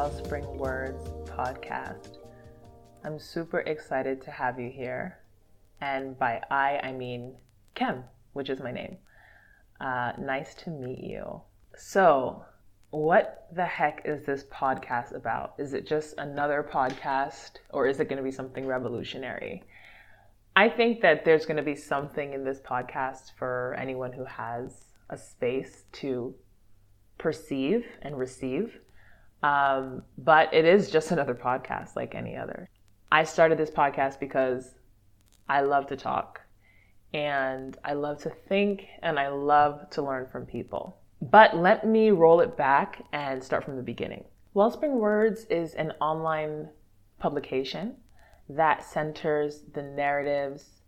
Wellspring Words podcast. I'm super excited to have you here. And by I, I mean Kem, which is my name. Uh, nice to meet you. So, what the heck is this podcast about? Is it just another podcast or is it going to be something revolutionary? I think that there's going to be something in this podcast for anyone who has a space to perceive and receive. Um, but it is just another podcast like any other. I started this podcast because I love to talk and I love to think and I love to learn from people. But let me roll it back and start from the beginning. Wellspring Words is an online publication that centers the narratives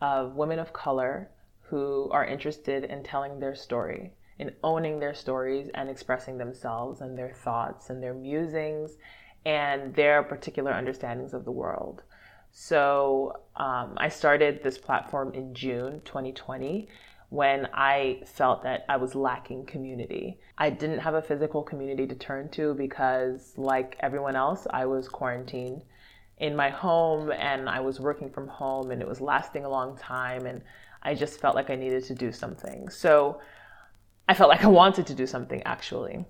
of women of color who are interested in telling their story, in owning their stories and expressing themselves and their thoughts and their musings and their particular understandings of the world. So um, I started this platform in June 2020 when I felt that I was lacking community. I didn't have a physical community to turn to because, like everyone else, I was quarantined in my home and I was working from home and it was lasting a long time and I just felt like I needed to do something. So I felt like I wanted to do something actually.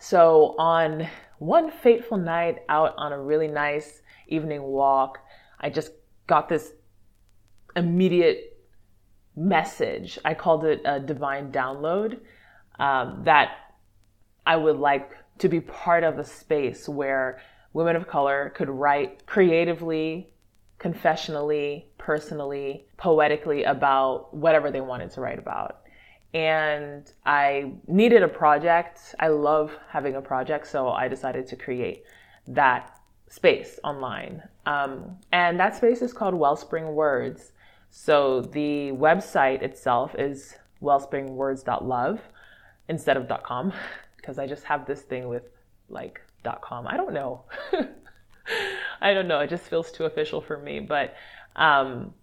So on one fateful night out on a really nice evening walk, I just got this immediate message. I called it a divine download um, that I would like to be part of a space where women of color could write creatively, confessionally, personally, poetically about whatever they wanted to write about. And I needed a project. I love having a project, so I decided to create that space online. Um, and that space is called Wellspring Words. So the website itself is wellspringwords.love instead of .com because I just have this thing with like .com. I don't know. I don't know. It just feels too official for me. But um,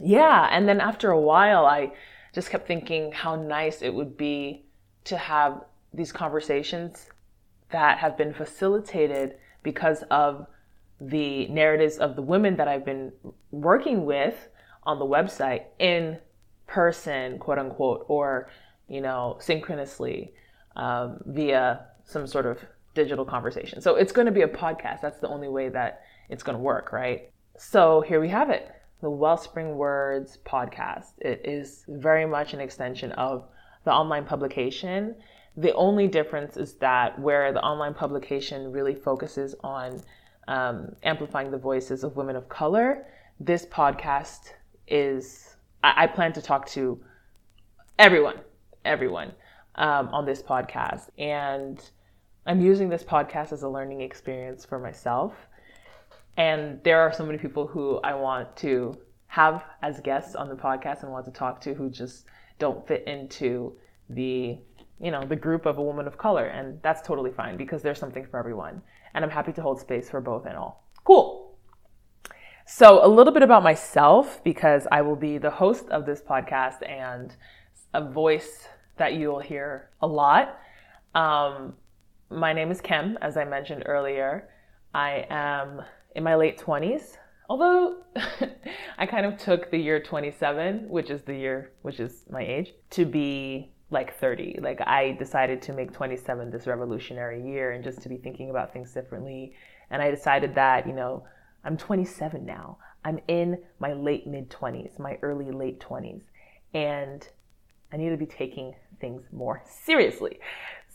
yeah, and then after a while, I just kept thinking how nice it would be to have these conversations that have been facilitated because of the narratives of the women that I've been working with on the website in person, quote unquote, or, you know, synchronously um, via some sort of digital conversation. So it's going to be a podcast. That's the only way that it's going to work, right? So here we have it the Wellspring Words podcast. It is very much an extension of the online publication. The only difference is that where the online publication really focuses on um, amplifying the voices of women of color, this podcast is I, I plan to talk to everyone, everyone um, on this podcast, and I'm using this podcast as a learning experience for myself. And there are so many people who I want to have as guests on the podcast and want to talk to who just don't fit into the you know the group of a woman of color and that's totally fine because there's something for everyone and i'm happy to hold space for both and all cool so, a little bit about myself because I will be the host of this podcast and a voice that you'll hear a lot. Um, my name is kim as I mentioned earlier. I am in my late 20s, although I kind of took the year 27, which is the year, which is my age, to be like 30. Like, I decided to make 27 this revolutionary year and just to be thinking about things differently. And I decided that, you know, I'm 27 now. I'm in my late mid 20s, my early late 20s, and I need to be taking things more seriously.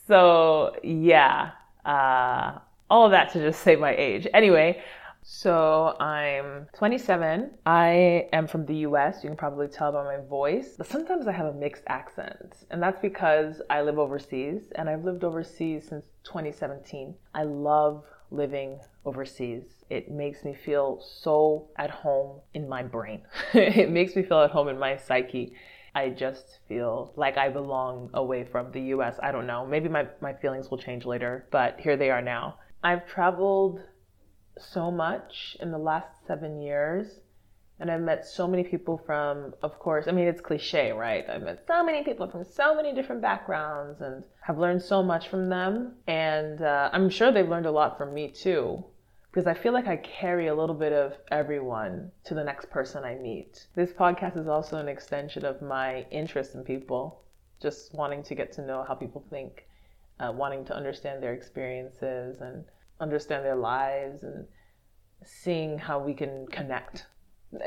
So, yeah, uh, all of that to just say my age. Anyway, so I'm 27. I am from the US. You can probably tell by my voice. But sometimes I have a mixed accent. And that's because I live overseas and I've lived overseas since 2017. I love living overseas. It makes me feel so at home in my brain. it makes me feel at home in my psyche. I just feel like I belong away from the US. I don't know. Maybe my, my feelings will change later, but here they are now. I've traveled so much in the last seven years, And I've met so many people from, of course, I mean, it's cliche, right? I've met so many people from so many different backgrounds and have learned so much from them. And uh, I'm sure they've learned a lot from me too, because I feel like I carry a little bit of everyone to the next person I meet. This podcast is also an extension of my interest in people, just wanting to get to know how people think, uh, wanting to understand their experiences and understand their lives and seeing how we can connect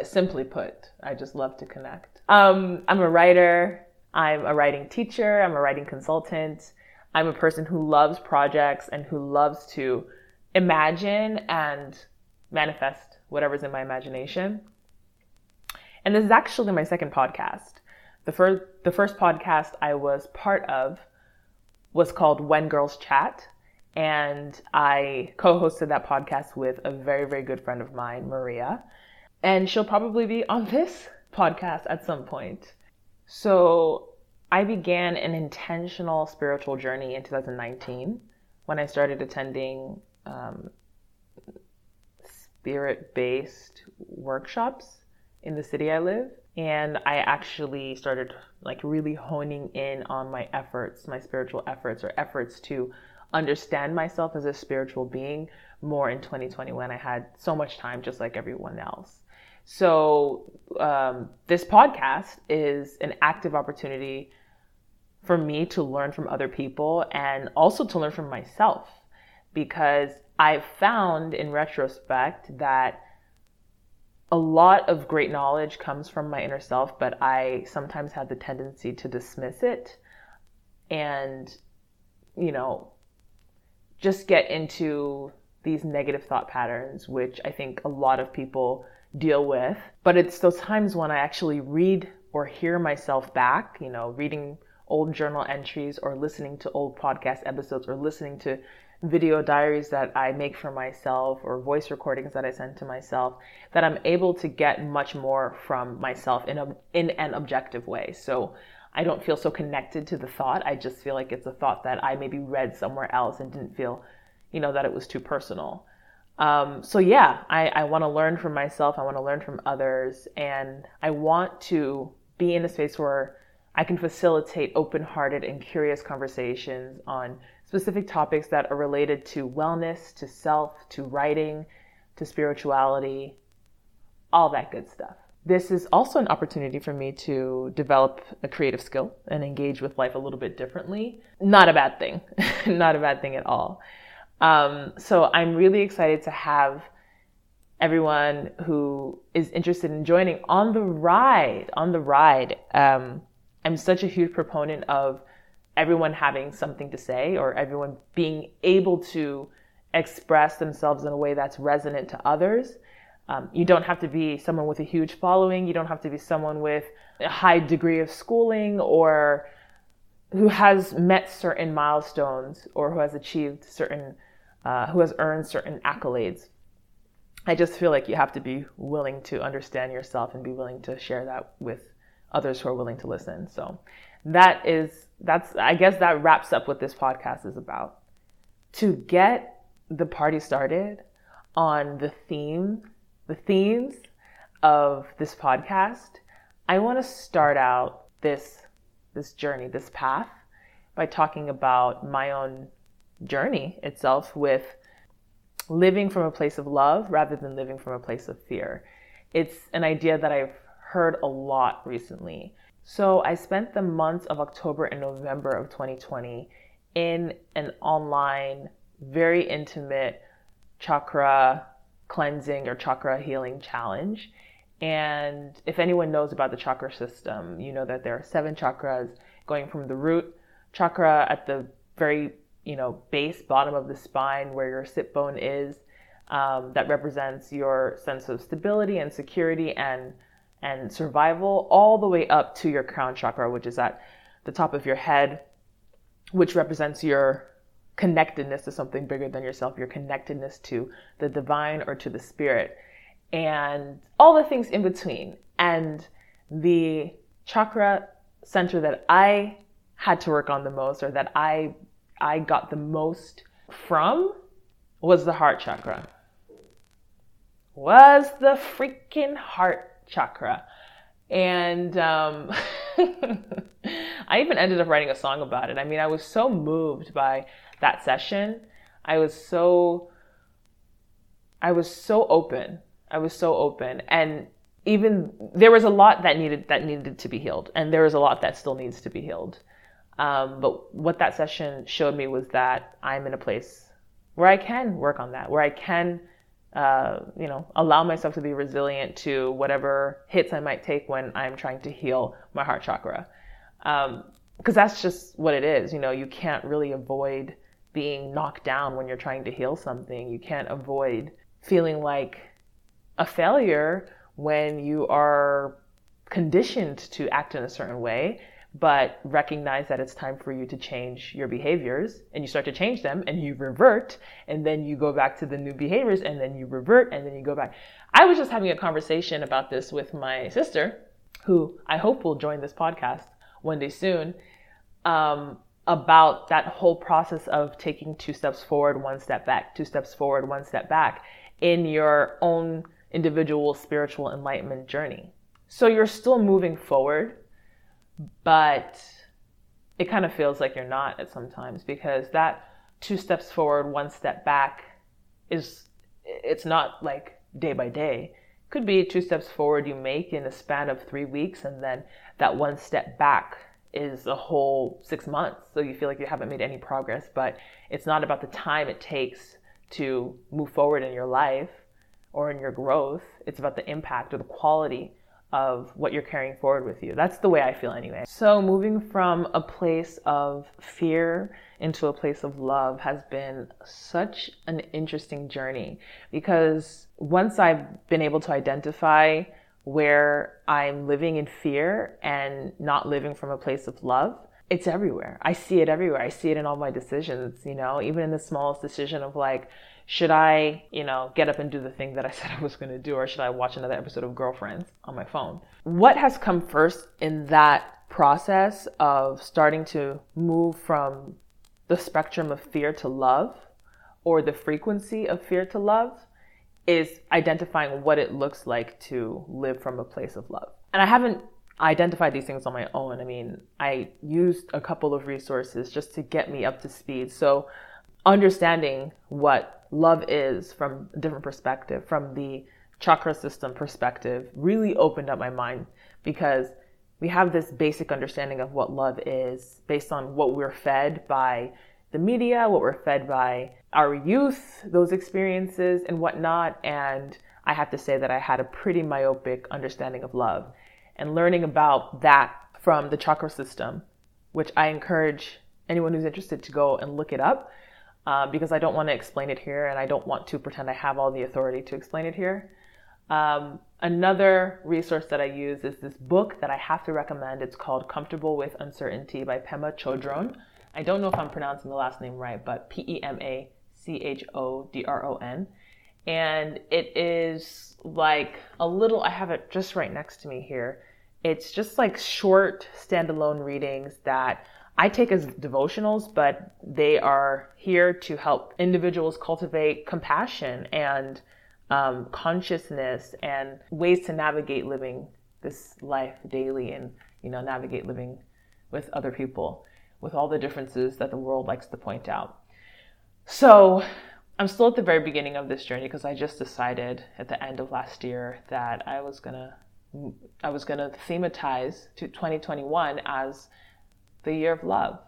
Simply put, I just love to connect. Um, I'm a writer. I'm a writing teacher. I'm a writing consultant. I'm a person who loves projects and who loves to imagine and manifest whatever's in my imagination. And this is actually my second podcast. The first, the first podcast I was part of was called When Girls Chat. And I co hosted that podcast with a very, very good friend of mine, Maria and she'll probably be on this podcast at some point. So I began an intentional spiritual journey in 2019 when I started attending um, spirit based workshops in the city I live. And I actually started like really honing in on my efforts, my spiritual efforts, or efforts to understand myself as a spiritual being more in 2020 when I had so much time, just like everyone else. So, um, this podcast is an active opportunity for me to learn from other people and also to learn from myself because I've found in retrospect that a lot of great knowledge comes from my inner self, but I sometimes have the tendency to dismiss it and, you know, just get into these negative thought patterns, which I think a lot of people deal with. But it's those times when I actually read or hear myself back, you know, reading old journal entries or listening to old podcast episodes or listening to video diaries that I make for myself or voice recordings that I send to myself that I'm able to get much more from myself in a in an objective way. So I don't feel so connected to the thought. I just feel like it's a thought that I maybe read somewhere else and didn't feel, you know, that it was too personal. Um, so yeah, I, I want to learn from myself. I want to learn from others, and I want to be in a space where I can facilitate open-hearted and curious conversations on specific topics that are related to wellness, to self, to writing, to spirituality, all that good stuff. This is also an opportunity for me to develop a creative skill and engage with life a little bit differently. Not a bad thing. Not a bad thing at all. Um, so I'm really excited to have everyone who is interested in joining on the ride. On the ride, um, I'm such a huge proponent of everyone having something to say or everyone being able to express themselves in a way that's resonant to others. Um, you don't have to be someone with a huge following. You don't have to be someone with a high degree of schooling or who has met certain milestones or who has achieved certain uh, who has earned certain accolades. I just feel like you have to be willing to understand yourself and be willing to share that with others who are willing to listen. So that is that's I guess that wraps up what this podcast is about. To get the party started on the theme, the themes of this podcast, I want to start out this this journey, this path by talking about my own journey itself with living from a place of love rather than living from a place of fear. It's an idea that I've heard a lot recently. So I spent the months of October and November of 2020 in an online, very intimate chakra cleansing or chakra healing challenge. And if anyone knows about the chakra system, you know that there are seven chakras going from the root chakra at the very you know, base, bottom of the spine where your sit bone is. Um, that represents your sense of stability and security and and survival, all the way up to your crown chakra, which is at the top of your head, which represents your connectedness to something bigger than yourself, your connectedness to the divine or to the spirit, and all the things in between. And the chakra center that I had to work on the most, or that I I got the most from was the heart chakra. Was the freaking heart chakra. And um, I even ended up writing a song about it. I mean, I was so moved by that session. I was so I was so open. I was so open and even there was a lot that needed that needed to be healed and there was a lot that still needs to be healed. Um, but what that session showed me was that I'm in a place where I can work on that, where I can uh, you know, allow myself to be resilient to whatever hits I might take when I'm trying to heal my heart chakra. Because um, that's just what it is. You know, you can't really avoid being knocked down when you're trying to heal something. You can't avoid feeling like a failure when you are conditioned to act in a certain way but recognize that it's time for you to change your behaviors and you start to change them and you revert and then you go back to the new behaviors and then you revert and then you go back. I was just having a conversation about this with my sister, who I hope will join this podcast one day soon, um, about that whole process of taking two steps forward, one step back, two steps forward, one step back in your own individual spiritual enlightenment journey. So you're still moving forward but it kind of feels like you're not at sometimes because that two steps forward, one step back is it's not like day by day. Could be two steps forward you make in a span of three weeks, and then that one step back is a whole six months. So you feel like you haven't made any progress, but it's not about the time it takes to move forward in your life or in your growth. It's about the impact or the quality of what you're carrying forward with you. That's the way I feel anyway. So, moving from a place of fear into a place of love has been such an interesting journey because once I've been able to identify where I'm living in fear and not living from a place of love, it's everywhere. I see it everywhere. I see it in all my decisions, you know, even in the smallest decision of like, should I, you know, get up and do the thing that I said I was going to do, or should I watch another episode of Girlfriends on my phone? What has come first in that process of starting to move from the spectrum of fear to love or the frequency of fear to love is identifying what it looks like to live from a place of love. And I haven't identified these things on my own. I mean, I used a couple of resources just to get me up to speed. So, understanding what love is from a different perspective, from the chakra system perspective, really opened up my mind because we have this basic understanding of what love is based on what we're fed by the media, what we're fed by our youth, those experiences and whatnot. And I have to say that I had a pretty myopic understanding of love. And learning about that from the chakra system, which I encourage anyone who's interested to go and look it up uh, because I don't want to explain it here and I don't want to pretend I have all the authority to explain it here. Um, another resource that I use is this book that I have to recommend. It's called Comfortable with Uncertainty by Pema Chodron. I don't know if I'm pronouncing the last name right, but P E M A C H O D R O N. And it is like a little, I have it just right next to me here. It's just like short standalone readings that I take as devotionals, but they are here to help individuals cultivate compassion and um, consciousness and ways to navigate living this life daily and you know navigate living with other people with all the differences that the world likes to point out. So I'm still at the very beginning of this journey because I just decided at the end of last year that I was gonna I was gonna thematize to 2021 as the year of love.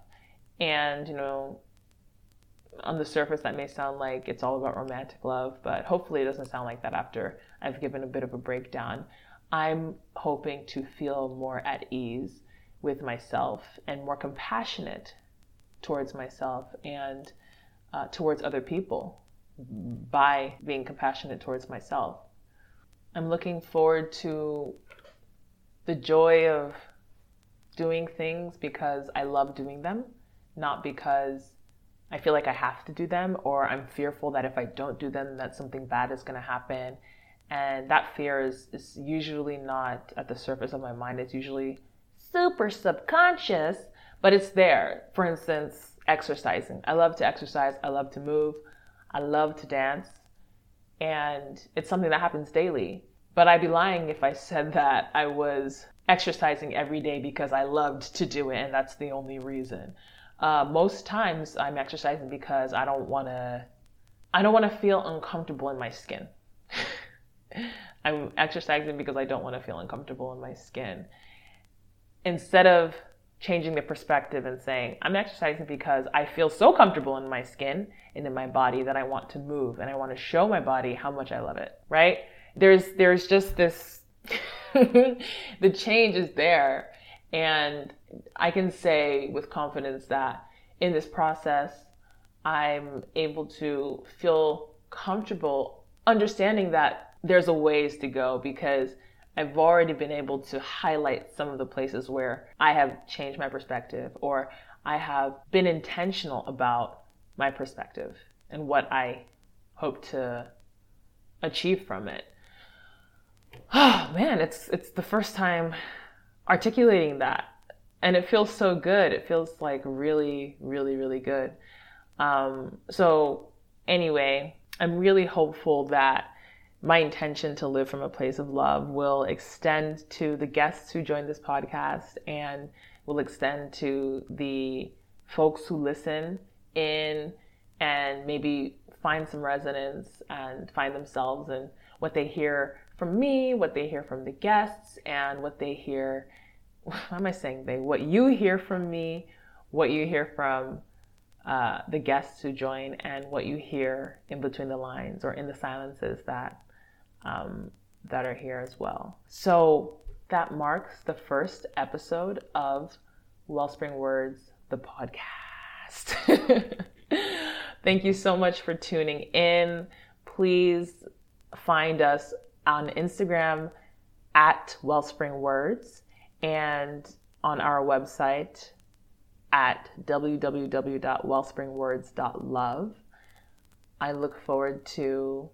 And, you know, on the surface, that may sound like it's all about romantic love, but hopefully it doesn't sound like that after I've given a bit of a breakdown. I'm hoping to feel more at ease with myself and more compassionate towards myself and uh, towards other people by being compassionate towards myself. I'm looking forward to the joy of doing things because I love doing them, not because I feel like I have to do them or I'm fearful that if I don't do them, that something bad is going to happen. And that fear is, is usually not at the surface of my mind. It's usually super subconscious, but it's there. For instance, exercising. I love to exercise. I love to move. I love to dance. And it's something that happens daily. But I'd be lying if I said that I was exercising every day because I loved to do it and that's the only reason. Uh, most times I'm exercising because I don't want to I don't want to feel uncomfortable in my skin. I'm exercising because I don't want to feel uncomfortable in my skin. Instead of changing the perspective and saying, I'm exercising because I feel so comfortable in my skin and in my body that I want to move and I want to show my body how much I love it, right? There's there's just this the change is there and I can say with confidence that in this process I'm able to feel comfortable understanding that there's a ways to go because I've already been able to highlight some of the places where I have changed my perspective or I have been intentional about my perspective and what I hope to achieve from it. Oh man, it's it's the first time articulating that and it feels so good. It feels like really really really good. Um, so anyway, I'm really hopeful that my intention to live from a place of love will extend to the guests who join this podcast and will extend to the folks who listen in and maybe find some resonance and find themselves in what they hear from me, what they hear from the guests, and what they hear. What am I saying? They what you hear from me, what you hear from uh, the guests who join, and what you hear in between the lines or in the silences that um, that are here as well. So that marks the first episode of Wellspring Words, the podcast. Thank you so much for tuning in. Please find us on Instagram at Wellspring Words and on our website at www.wellspringwords.love. I look forward to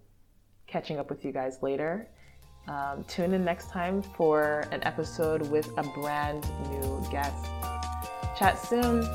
catching up with you guys later. Um, tune in next time for an episode with a brand new guest. Chat soon.